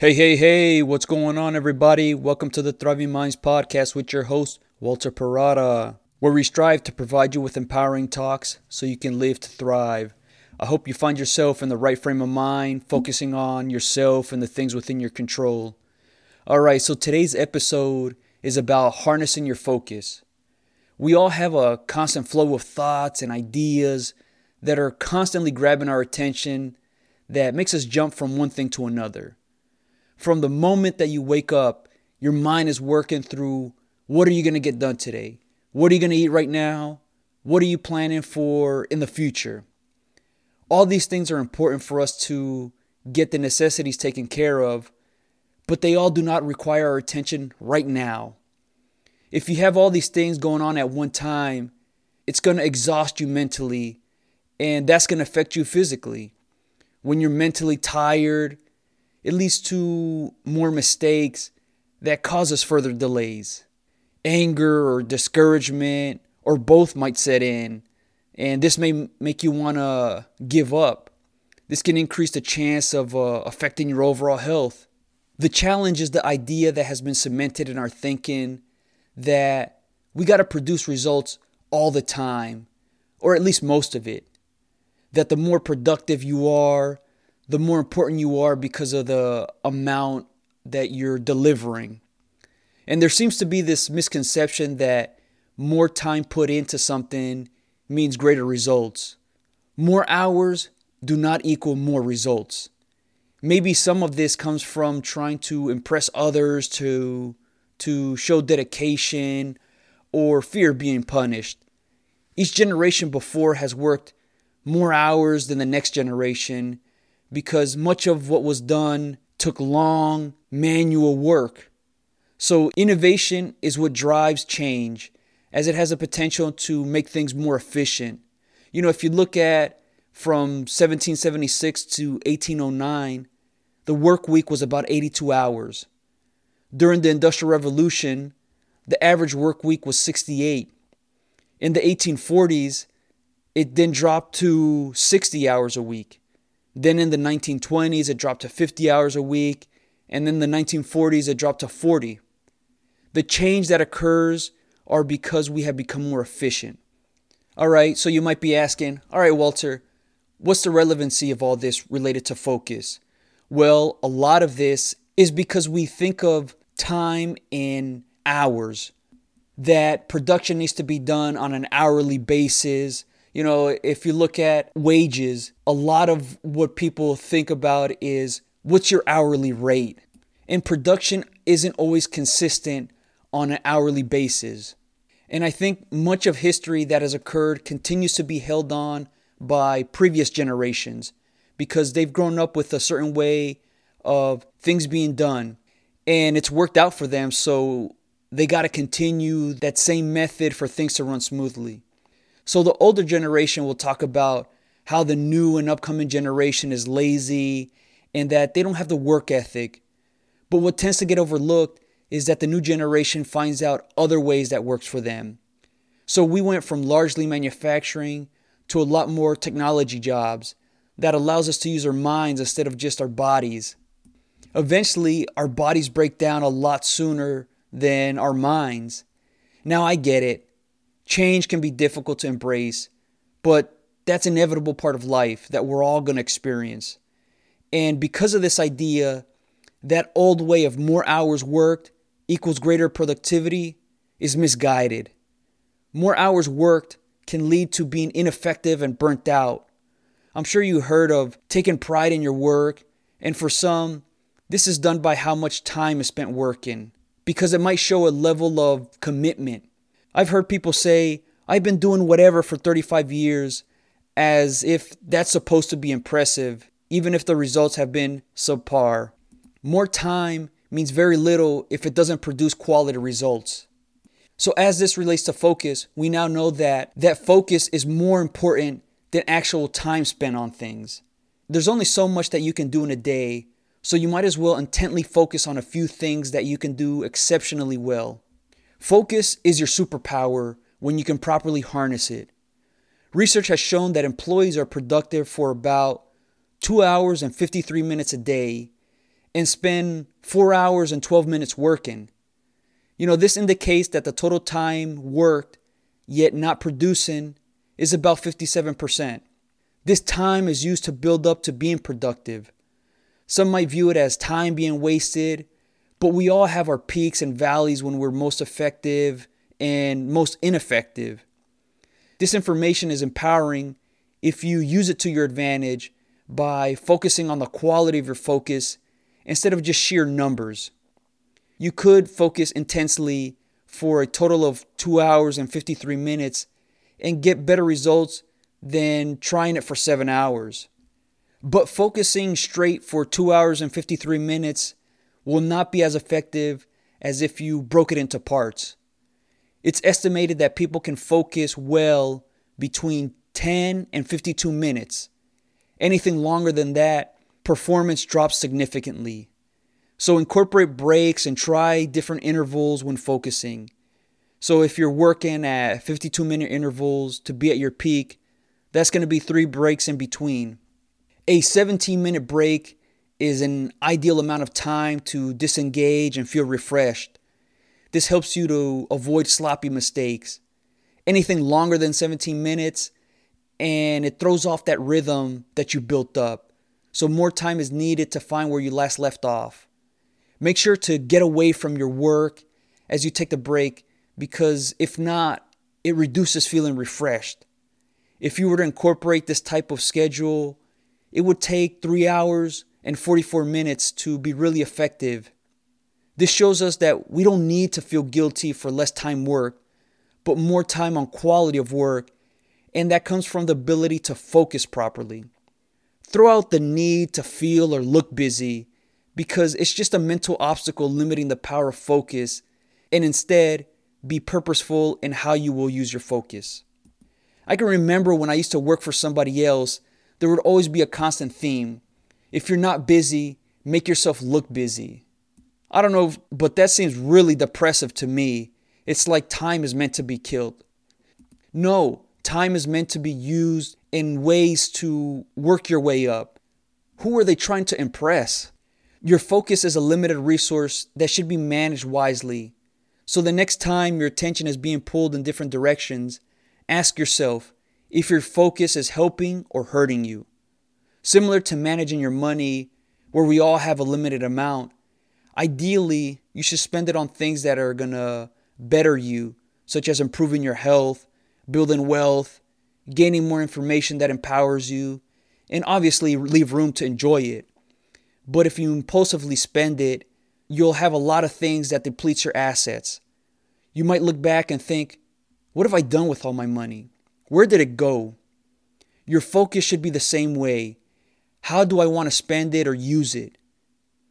Hey, hey, hey, what's going on, everybody? Welcome to the Thriving Minds podcast with your host, Walter Parada, where we strive to provide you with empowering talks so you can live to thrive. I hope you find yourself in the right frame of mind, focusing on yourself and the things within your control. All right, so today's episode is about harnessing your focus. We all have a constant flow of thoughts and ideas that are constantly grabbing our attention that makes us jump from one thing to another from the moment that you wake up, your mind is working through what are you going to get done today? What are you going to eat right now? What are you planning for in the future? All these things are important for us to get the necessities taken care of, but they all do not require our attention right now. If you have all these things going on at one time, it's going to exhaust you mentally, and that's going to affect you physically. When you're mentally tired, it leads to more mistakes that cause us further delays. Anger or discouragement, or both, might set in, and this may make you want to give up. This can increase the chance of uh, affecting your overall health. The challenge is the idea that has been cemented in our thinking that we got to produce results all the time, or at least most of it. That the more productive you are, the more important you are because of the amount that you're delivering. And there seems to be this misconception that more time put into something means greater results. More hours do not equal more results. Maybe some of this comes from trying to impress others to to show dedication or fear being punished. Each generation before has worked more hours than the next generation because much of what was done took long manual work. So, innovation is what drives change as it has a potential to make things more efficient. You know, if you look at from 1776 to 1809, the work week was about 82 hours. During the Industrial Revolution, the average work week was 68. In the 1840s, it then dropped to 60 hours a week. Then in the 1920s, it dropped to 50 hours a week. And then the 1940s, it dropped to 40. The change that occurs are because we have become more efficient. All right, so you might be asking, all right, Walter, what's the relevancy of all this related to focus? Well, a lot of this is because we think of time in hours, that production needs to be done on an hourly basis you know, if you look at wages, a lot of what people think about is what's your hourly rate? And production isn't always consistent on an hourly basis. And I think much of history that has occurred continues to be held on by previous generations because they've grown up with a certain way of things being done and it's worked out for them. So they got to continue that same method for things to run smoothly. So the older generation will talk about how the new and upcoming generation is lazy and that they don't have the work ethic. But what tends to get overlooked is that the new generation finds out other ways that works for them. So we went from largely manufacturing to a lot more technology jobs that allows us to use our minds instead of just our bodies. Eventually, our bodies break down a lot sooner than our minds. Now I get it. Change can be difficult to embrace, but that's an inevitable part of life that we're all going to experience. And because of this idea, that old way of more hours worked equals greater productivity is misguided. More hours worked can lead to being ineffective and burnt out. I'm sure you heard of taking pride in your work, and for some, this is done by how much time is spent working, because it might show a level of commitment I've heard people say, I've been doing whatever for 35 years, as if that's supposed to be impressive, even if the results have been subpar. More time means very little if it doesn't produce quality results. So as this relates to focus, we now know that that focus is more important than actual time spent on things. There's only so much that you can do in a day, so you might as well intently focus on a few things that you can do exceptionally well. Focus is your superpower when you can properly harness it. Research has shown that employees are productive for about 2 hours and 53 minutes a day, and spend four hours and 12 minutes working. You know, this indicates that the total time worked, yet not producing, is about 57%. This time is used to build up to being productive. Some might view it as time being wasted, but we all have our peaks and valleys when we're most effective and most ineffective. This information is empowering if you use it to your advantage by focusing on the quality of your focus instead of just sheer numbers. You could focus intensely for a total of 2 hours and 53 minutes and get better results than trying it for 7 hours. But focusing straight for 2 hours and 53 minutes will not be as effective as if you broke it into parts. It's estimated that people can focus well between 10 and 52 minutes. Anything longer than that, performance drops significantly. So incorporate breaks and try different intervals when focusing. So if you're working at 52 minute intervals to be at your peak, that's going to be three breaks in between. A 17 minute break is an ideal amount of time to disengage and feel refreshed. This helps you to avoid sloppy mistakes. Anything longer than 17 minutes, and it throws off that rhythm that you built up. So, more time is needed to find where you last left off. Make sure to get away from your work as you take the break because if not, it reduces feeling refreshed. If you were to incorporate this type of schedule, it would take three hours and 44 minutes to be really effective. This shows us that we don't need to feel guilty for less time work, but more time on quality of work, and that comes from the ability to focus properly. Throw out the need to feel or look busy because it's just a mental obstacle limiting the power of focus, and instead be purposeful in how you will use your focus. I can remember when I used to work for somebody else, there would always be a constant theme. If you're not busy, make yourself look busy. I don't know, but that seems really depressive to me. It's like time is meant to be killed. No, time is meant to be used in ways to work your way up. Who are they trying to impress? Your focus is a limited resource that should be managed wisely. So the next time your attention is being pulled in different directions, ask yourself if your focus is helping or hurting you. Similar to managing your money, where we all have a limited amount, ideally, you should spend it on things that are going to better you, such as improving your health, building wealth, gaining more information that empowers you, and obviously leave room to enjoy it. But if you impulsively spend it, you'll have a lot of things that depletes your assets. You might look back and think, what have I done with all my money? Where did it go? Your focus should be the same way. How do I want to spend it or use it?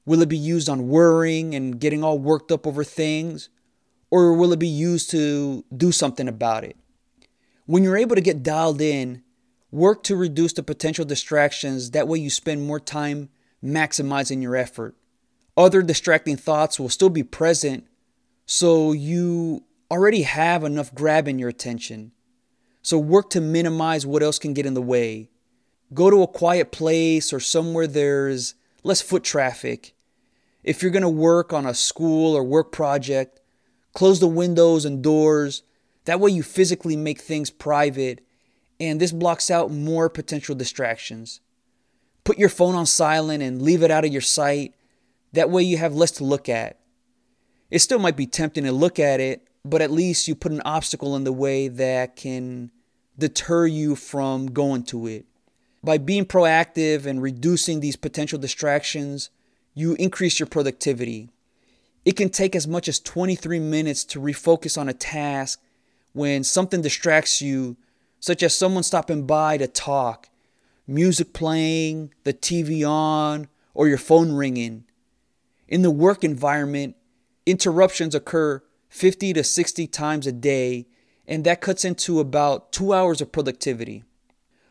Will it be used on worrying and getting all worked up over things? Or will it be used to do something about it? When you're able to get dialed in, work to reduce the potential distractions. That way, you spend more time maximizing your effort. Other distracting thoughts will still be present, so you already have enough grabbing your attention. So work to minimize what else can get in the way. Go to a quiet place or somewhere there's less foot traffic. If you're going to work on a school or work project, close the windows and doors. That way you physically make things private, and this blocks out more potential distractions. Put your phone on silent and leave it out of your sight that way you have less to look at. It still might be tempting to look at it, but at least you put an obstacle in the way that can deter you from going to it. By being proactive and reducing these potential distractions, you increase your productivity. It can take as much as 23 minutes to refocus on a task when something distracts you, such as someone stopping by to talk, music playing, the TV on, or your phone ringing. In the work environment, interruptions occur 50 to 60 times a day, and that cuts into about two hours of productivity.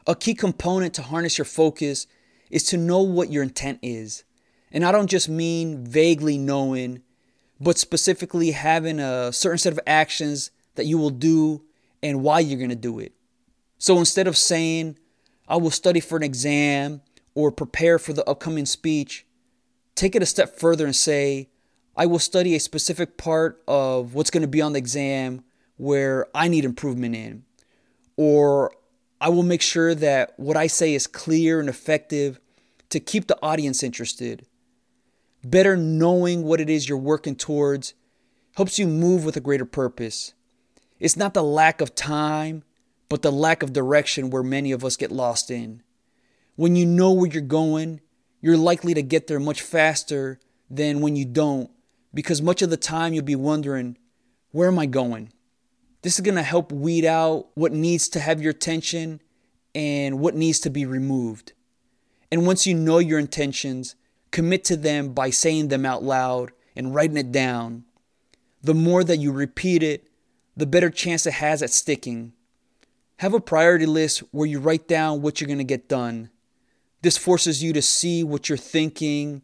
A key component to harness your focus is to know what your intent is. And I don't just mean vaguely knowing, but specifically having a certain set of actions that you will do and why you're going to do it. So instead of saying, I will study for an exam or prepare for the upcoming speech, take it a step further and say, I will study a specific part of what's going to be on the exam where I need improvement in. Or I will make sure that what I say is clear and effective to keep the audience interested. Better knowing what it is you're working towards helps you move with a greater purpose. It's not the lack of time, but the lack of direction where many of us get lost in. When you know where you're going, you're likely to get there much faster than when you don't, because much of the time you'll be wondering, where am I going? This is going to help weed out what needs to have your attention and what needs to be removed. And once you know your intentions, commit to them by saying them out loud and writing it down. The more that you repeat it, the better chance it has at sticking. Have a priority list where you write down what you're going to get done. This forces you to see what you're thinking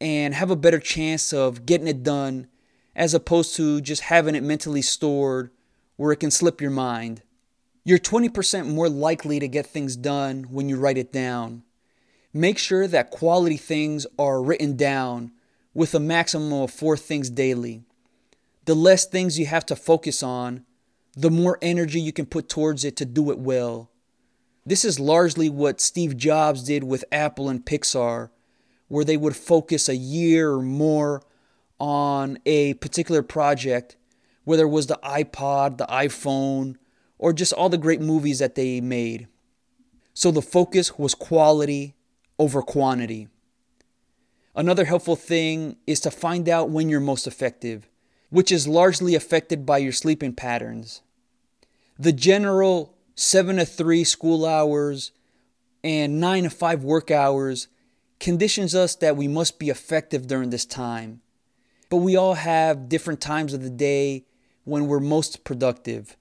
and have a better chance of getting it done as opposed to just having it mentally stored where it can slip your mind. You're 20% more likely to get things done when you write it down. Make sure that quality things are written down with a maximum of four things daily. The less things you have to focus on, the more energy you can put towards it to do it well. This is largely what Steve Jobs did with Apple and Pixar, where they would focus a year or more on a particular project whether it was the iPod, the iPhone, or just all the great movies that they made. So the focus was quality over quantity. Another helpful thing is to find out when you're most effective, which is largely affected by your sleeping patterns. The general 7 to 3 school hours and 9 to 5 work hours conditions us that we must be effective during this time. But we all have different times of the day when we're most productive.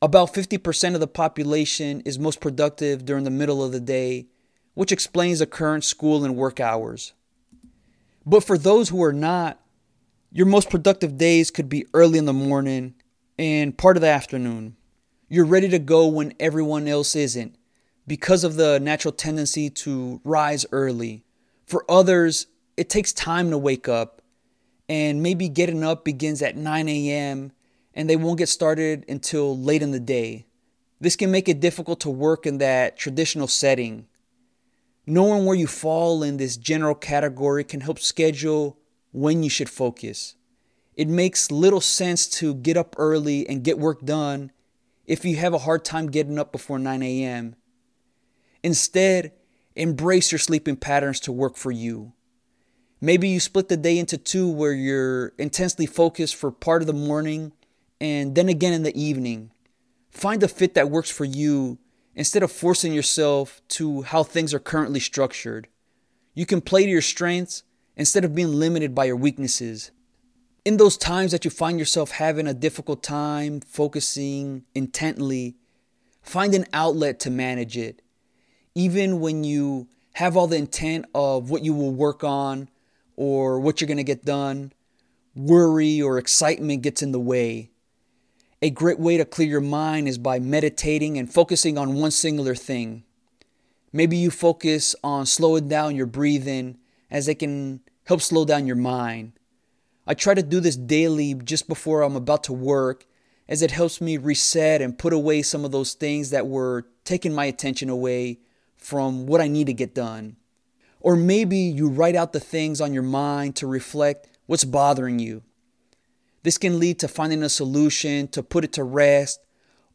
About 50% of the population is most productive during the middle of the day, which explains the current school and work hours. But for those who are not, your most productive days could be early in the morning and part of the afternoon. You're ready to go when everyone else isn't because of the natural tendency to rise early. For others, it takes time to wake up, and maybe getting up begins at 9 a.m and they won't get started until late in the day. This can make it difficult to work in that traditional setting. Knowing where you fall in this general category can help schedule when you should focus. It makes little sense to get up early and get work done if you have a hard time getting up before 9 a.m. Instead, embrace your sleeping patterns to work for you. Maybe you split the day into two where you're intensely focused for part of the morning and then again in the evening. Find a fit that works for you instead of forcing yourself to how things are currently structured. You can play to your strengths instead of being limited by your weaknesses. In those times that you find yourself having a difficult time focusing intently, find an outlet to manage it. Even when you have all the intent of what you will work on or what you're going to get done, worry or excitement gets in the way. A great way to clear your mind is by meditating and focusing on one singular thing. Maybe you focus on slowing down your breathing as it can help slow down your mind. I try to do this daily just before I'm about to work as it helps me reset and put away some of those things that were taking my attention away from what I need to get done. Or maybe you write out the things on your mind to reflect what's bothering you. This can lead to finding a solution to put it to rest,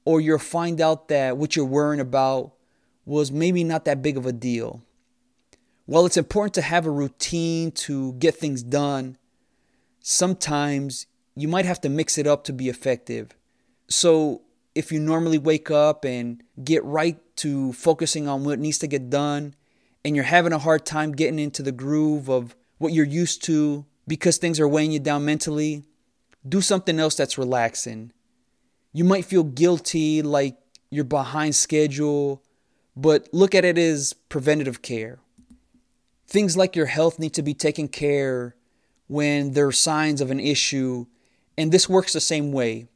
or you'll find out that what you're worrying about was maybe not that big of a deal. While it's important to have a routine to get things done, sometimes you might have to mix it up to be effective. So, if you normally wake up and get right to focusing on what needs to get done, and you're having a hard time getting into the groove of what you're used to because things are weighing you down mentally, do something else that's relaxing. You might feel guilty, like you're behind schedule, but look at it as preventative care. Things like your health need to be taken care when there are signs of an issue, and this works the same way.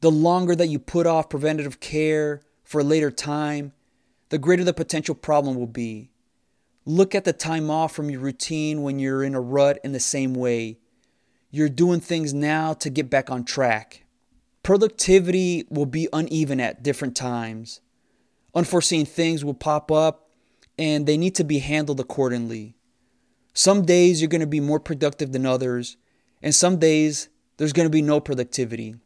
The longer that you put off preventative care for a later time, the greater the potential problem will be. Look at the time off from your routine when you're in a rut in the same way. You're doing things now to get back on track. Productivity will be uneven at different times. Unforeseen things will pop up and they need to be handled accordingly. Some days you're going to be more productive than others, and some days there's going to be no productivity.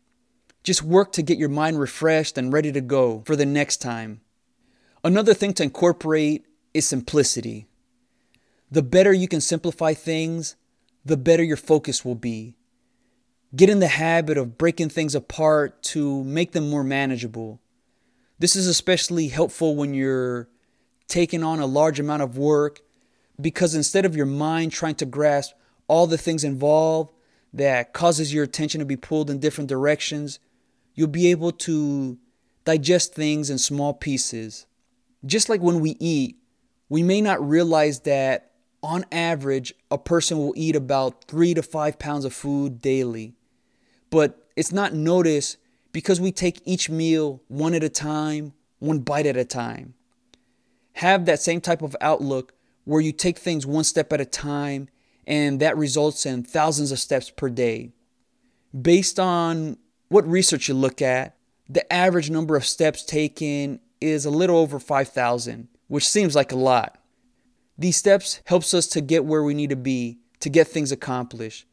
Just work to get your mind refreshed and ready to go for the next time. Another thing to incorporate is simplicity. The better you can simplify things, the better your focus will be. Get in the habit of breaking things apart to make them more manageable. This is especially helpful when you're taking on a large amount of work because instead of your mind trying to grasp all the things involved that causes your attention to be pulled in different directions, you'll be able to digest things in small pieces. Just like when we eat, we may not realize that on average, a person will eat about three to five pounds of food daily. But it's not noticed because we take each meal one at a time, one bite at a time. Have that same type of outlook where you take things one step at a time, and that results in thousands of steps per day. Based on what research you look at, the average number of steps taken is a little over 5,000, which seems like a lot. These steps helps us to get where we need to be, to get things accomplished.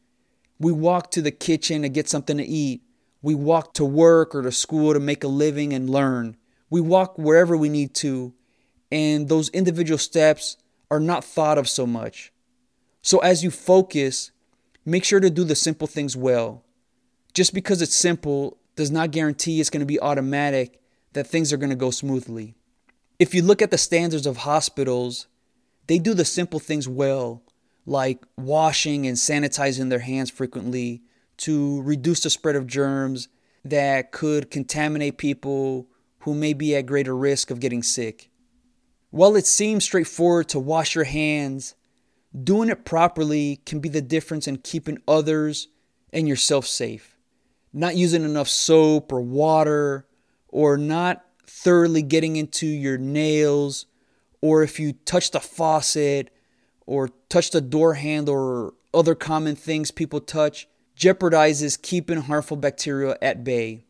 We walk to the kitchen to get something to eat. We walk to work or to school to make a living and learn. We walk wherever we need to, and those individual steps are not thought of so much. So as you focus, make sure to do the simple things well. Just because it's simple does not guarantee it's going to be automatic that things are going to go smoothly. If you look at the standards of hospitals, they do the simple things well, like washing and sanitizing their hands frequently to reduce the spread of germs that could contaminate people who may be at greater risk of getting sick. While it seems straightforward to wash your hands, doing it properly can be the difference in keeping others and yourself safe. Not using enough soap or water, or not thoroughly getting into your nails or if you touch the faucet or touch the door handle or other common things people touch, jeopardizes keeping harmful bacteria at bay.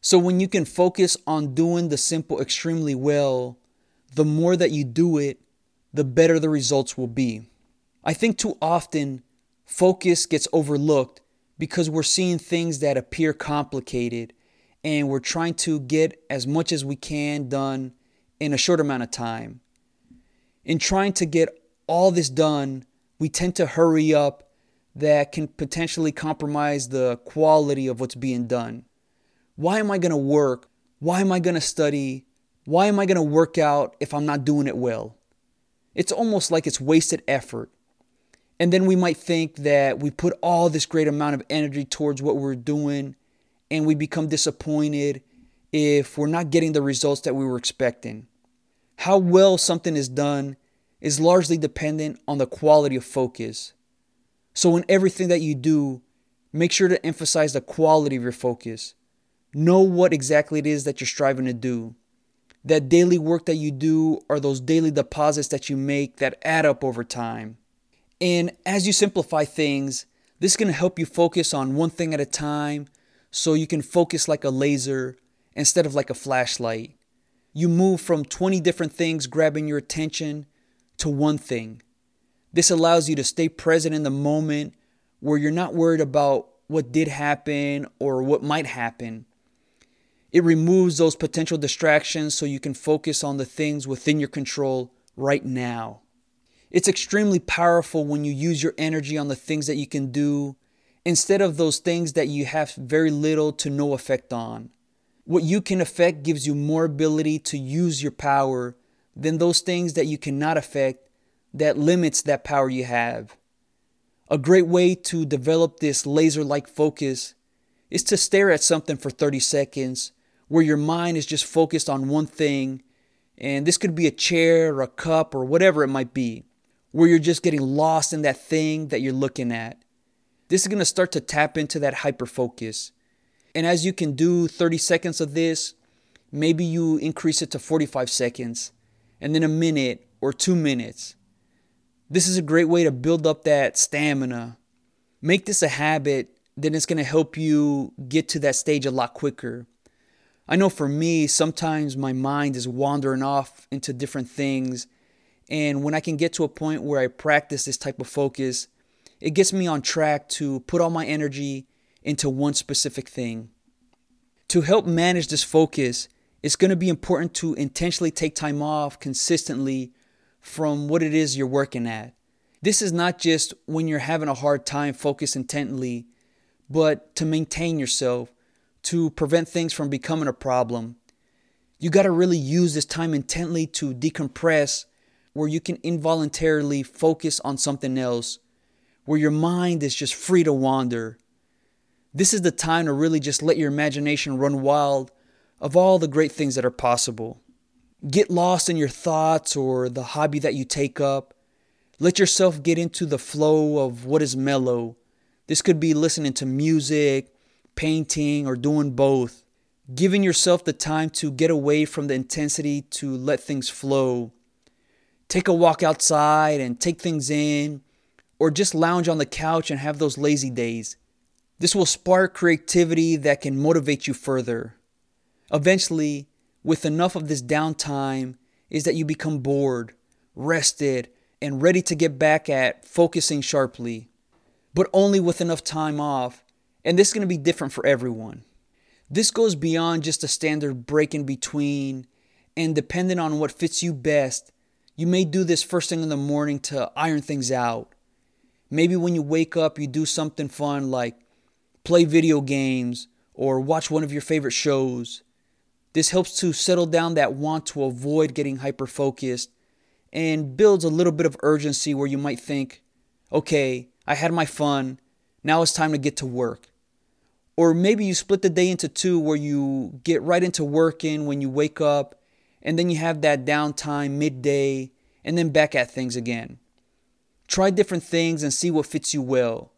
So when you can focus on doing the simple extremely well, the more that you do it, the better the results will be. I think too often focus gets overlooked because we're seeing things that appear complicated and we're trying to get as much as we can done in a short amount of time in trying to get all this done, we tend to hurry up that can potentially compromise the quality of what's being done. Why am I going to work? Why am I going to study? Why am I going to work out if I'm not doing it well? It's almost like it's wasted effort. And then we might think that we put all this great amount of energy towards what we're doing and we become disappointed if we're not getting the results that we were expecting. How well something is done is largely dependent on the quality of focus. So, in everything that you do, make sure to emphasize the quality of your focus. Know what exactly it is that you're striving to do. That daily work that you do are those daily deposits that you make that add up over time. And as you simplify things, this is going to help you focus on one thing at a time so you can focus like a laser instead of like a flashlight you move from 20 different things grabbing your attention to one thing. This allows you to stay present in the moment where you're not worried about what did happen or what might happen. It removes those potential distractions so you can focus on the things within your control right now. It's extremely powerful when you use your energy on the things that you can do instead of those things that you have very little to no effect on. What you can affect gives you more ability to use your power than those things that you cannot affect that limits that power you have. A great way to develop this laser like focus is to stare at something for 30 seconds where your mind is just focused on one thing. And this could be a chair, or a cup, or whatever it might be, where you're just getting lost in that thing that you're looking at. This is going to start to tap into that hyper focus. And as you can do 30 seconds of this, maybe you increase it to 45 seconds and then a minute or two minutes. This is a great way to build up that stamina. Make this a habit, then it's going to help you get to that stage a lot quicker. I know for me, sometimes my mind is wandering off into different things. And when I can get to a point where I practice this type of focus, it gets me on track to put all my energy into one specific thing. To help manage this focus, it's going to be important to intentionally take time off consistently from what it is you're working at. This is not just when you're having a hard time focus intently, but to maintain yourself, to prevent things from becoming a problem. You got to really use this time intently to decompress, where you can involuntarily focus on something else, where your mind is just free to wander. This is the time to really just let your imagination run wild of all the great things that are possible. Get lost in your thoughts or the hobby that you take up. Let yourself get into the flow of what is mellow. This could be listening to music, painting, or doing both. Giving yourself the time to get away from the intensity to let things flow. Take a walk outside and take things in, or just lounge on the couch and have those lazy days. This will spark creativity that can motivate you further. Eventually, with enough of this downtime, is that you become bored, rested, and ready to get back at focusing sharply, but only with enough time off. And this is going to be different for everyone. This goes beyond just a standard break in between, and depending on what fits you best, you may do this first thing in the morning to iron things out. Maybe when you wake up, you do something fun like play video games or watch one of your favorite shows. This helps to settle down that want to avoid getting hyper focused and builds a little bit of urgency where you might think, okay, I had my fun, now it's time to get to work. Or maybe you split the day into two where you get right into working when you wake up and then you have that downtime midday and then back at things again. Try different things and see what fits you well.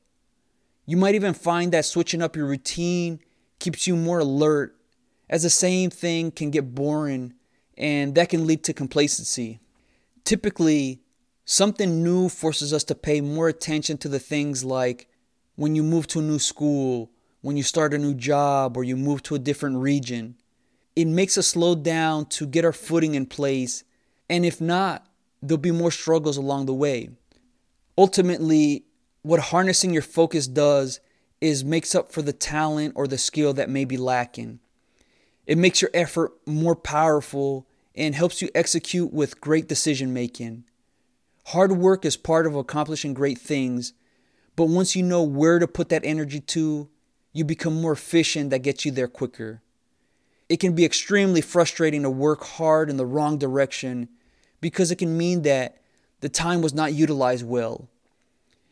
You might even find that switching up your routine keeps you more alert as the same thing can get boring and that can lead to complacency. Typically, something new forces us to pay more attention to the things like when you move to a new school, when you start a new job, or you move to a different region. It makes us slow down to get our footing in place, and if not, there'll be more struggles along the way. Ultimately, what harnessing your focus does is makes up for the talent or the skill that may be lacking. It makes your effort more powerful and helps you execute with great decision making. Hard work is part of accomplishing great things, but once you know where to put that energy to, you become more efficient that gets you there quicker. It can be extremely frustrating to work hard in the wrong direction because it can mean that the time was not utilized well.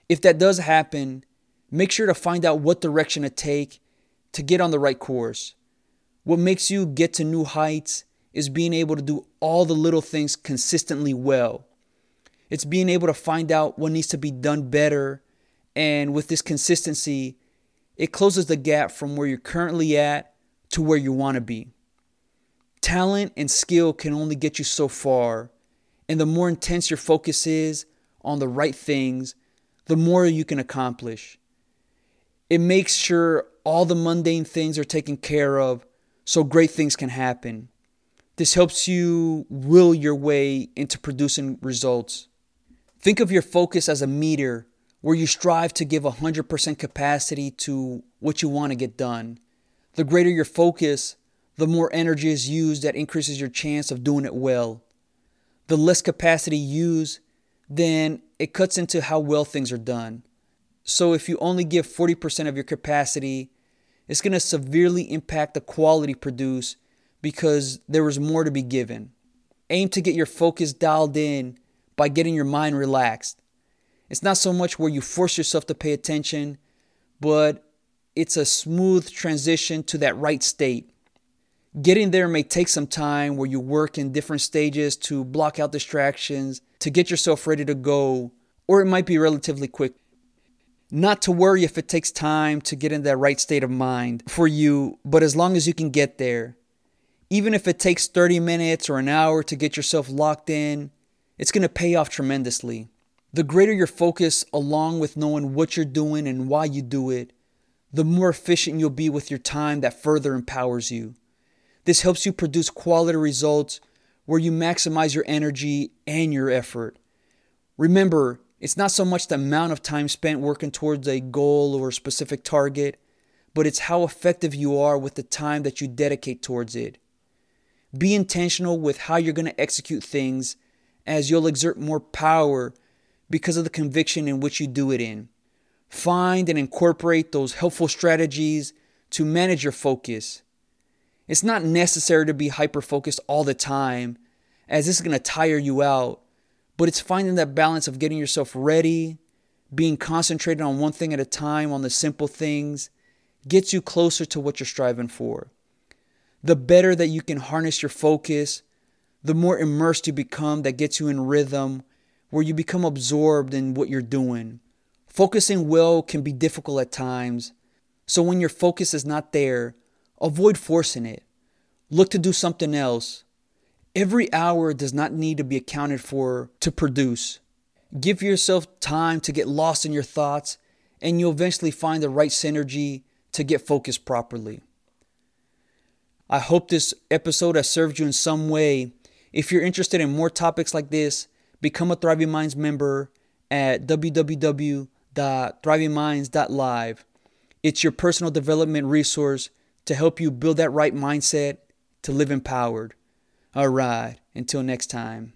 If that does happen, make sure to find out what direction to take to get on the right course. What makes you get to new heights is being able to do all the little things consistently well. It's being able to find out what needs to be done better. And with this consistency, it closes the gap from where you're currently at to where you want to be. Talent and skill can only get you so far. And the more intense your focus is on the right things, the more you can accomplish. It makes sure all the mundane things are taken care of so great things can happen. This helps you will your way into producing results. Think of your focus as a meter where you strive to give 100% capacity to what you want to get done. The greater your focus, the more energy is used that increases your chance of doing it well. The less capacity used, then it cuts into how well things are done. So if you only give 40% of your capacity, it's going to severely impact the quality produced because there was more to be given. Aim to get your focus dialed in by getting your mind relaxed. It's not so much where you force yourself to pay attention, but it's a smooth transition to that right state. Getting there may take some time where you work in different stages to block out distractions, to get yourself ready to go, or it might be relatively quick. Not to worry if it takes time to get in that right state of mind for you, but as long as you can get there, even if it takes 30 minutes or an hour to get yourself locked in, it's going to pay off tremendously. The greater your focus, along with knowing what you're doing and why you do it, the more efficient you'll be with your time that further empowers you. This helps you produce quality results where you maximize your energy and your effort. Remember, it's not so much the amount of time spent working towards a goal or a specific target, but it's how effective you are with the time that you dedicate towards it. Be intentional with how you're going to execute things, as you'll exert more power because of the conviction in which you do it in. Find and incorporate those helpful strategies to manage your focus. It's not necessary to be hyper focused all the time, as this is going to tire you out, but it's finding that balance of getting yourself ready, being concentrated on one thing at a time, on the simple things, gets you closer to what you're striving for. The better that you can harness your focus, the more immersed you become, that gets you in rhythm, where you become absorbed in what you're doing. Focusing well can be difficult at times, so when your focus is not there, avoid forcing it. Look to do something else. Every hour does not need to be accounted for to produce. Give yourself time to get lost in your thoughts, and you'll eventually find the right synergy to get focused properly. I hope this episode has served you in some way. If you're interested in more topics like this, become a Thriving Minds member at www.thrivingminds.live. It's your personal development resource to help you build that right mindset to live empowered. All right, until next time.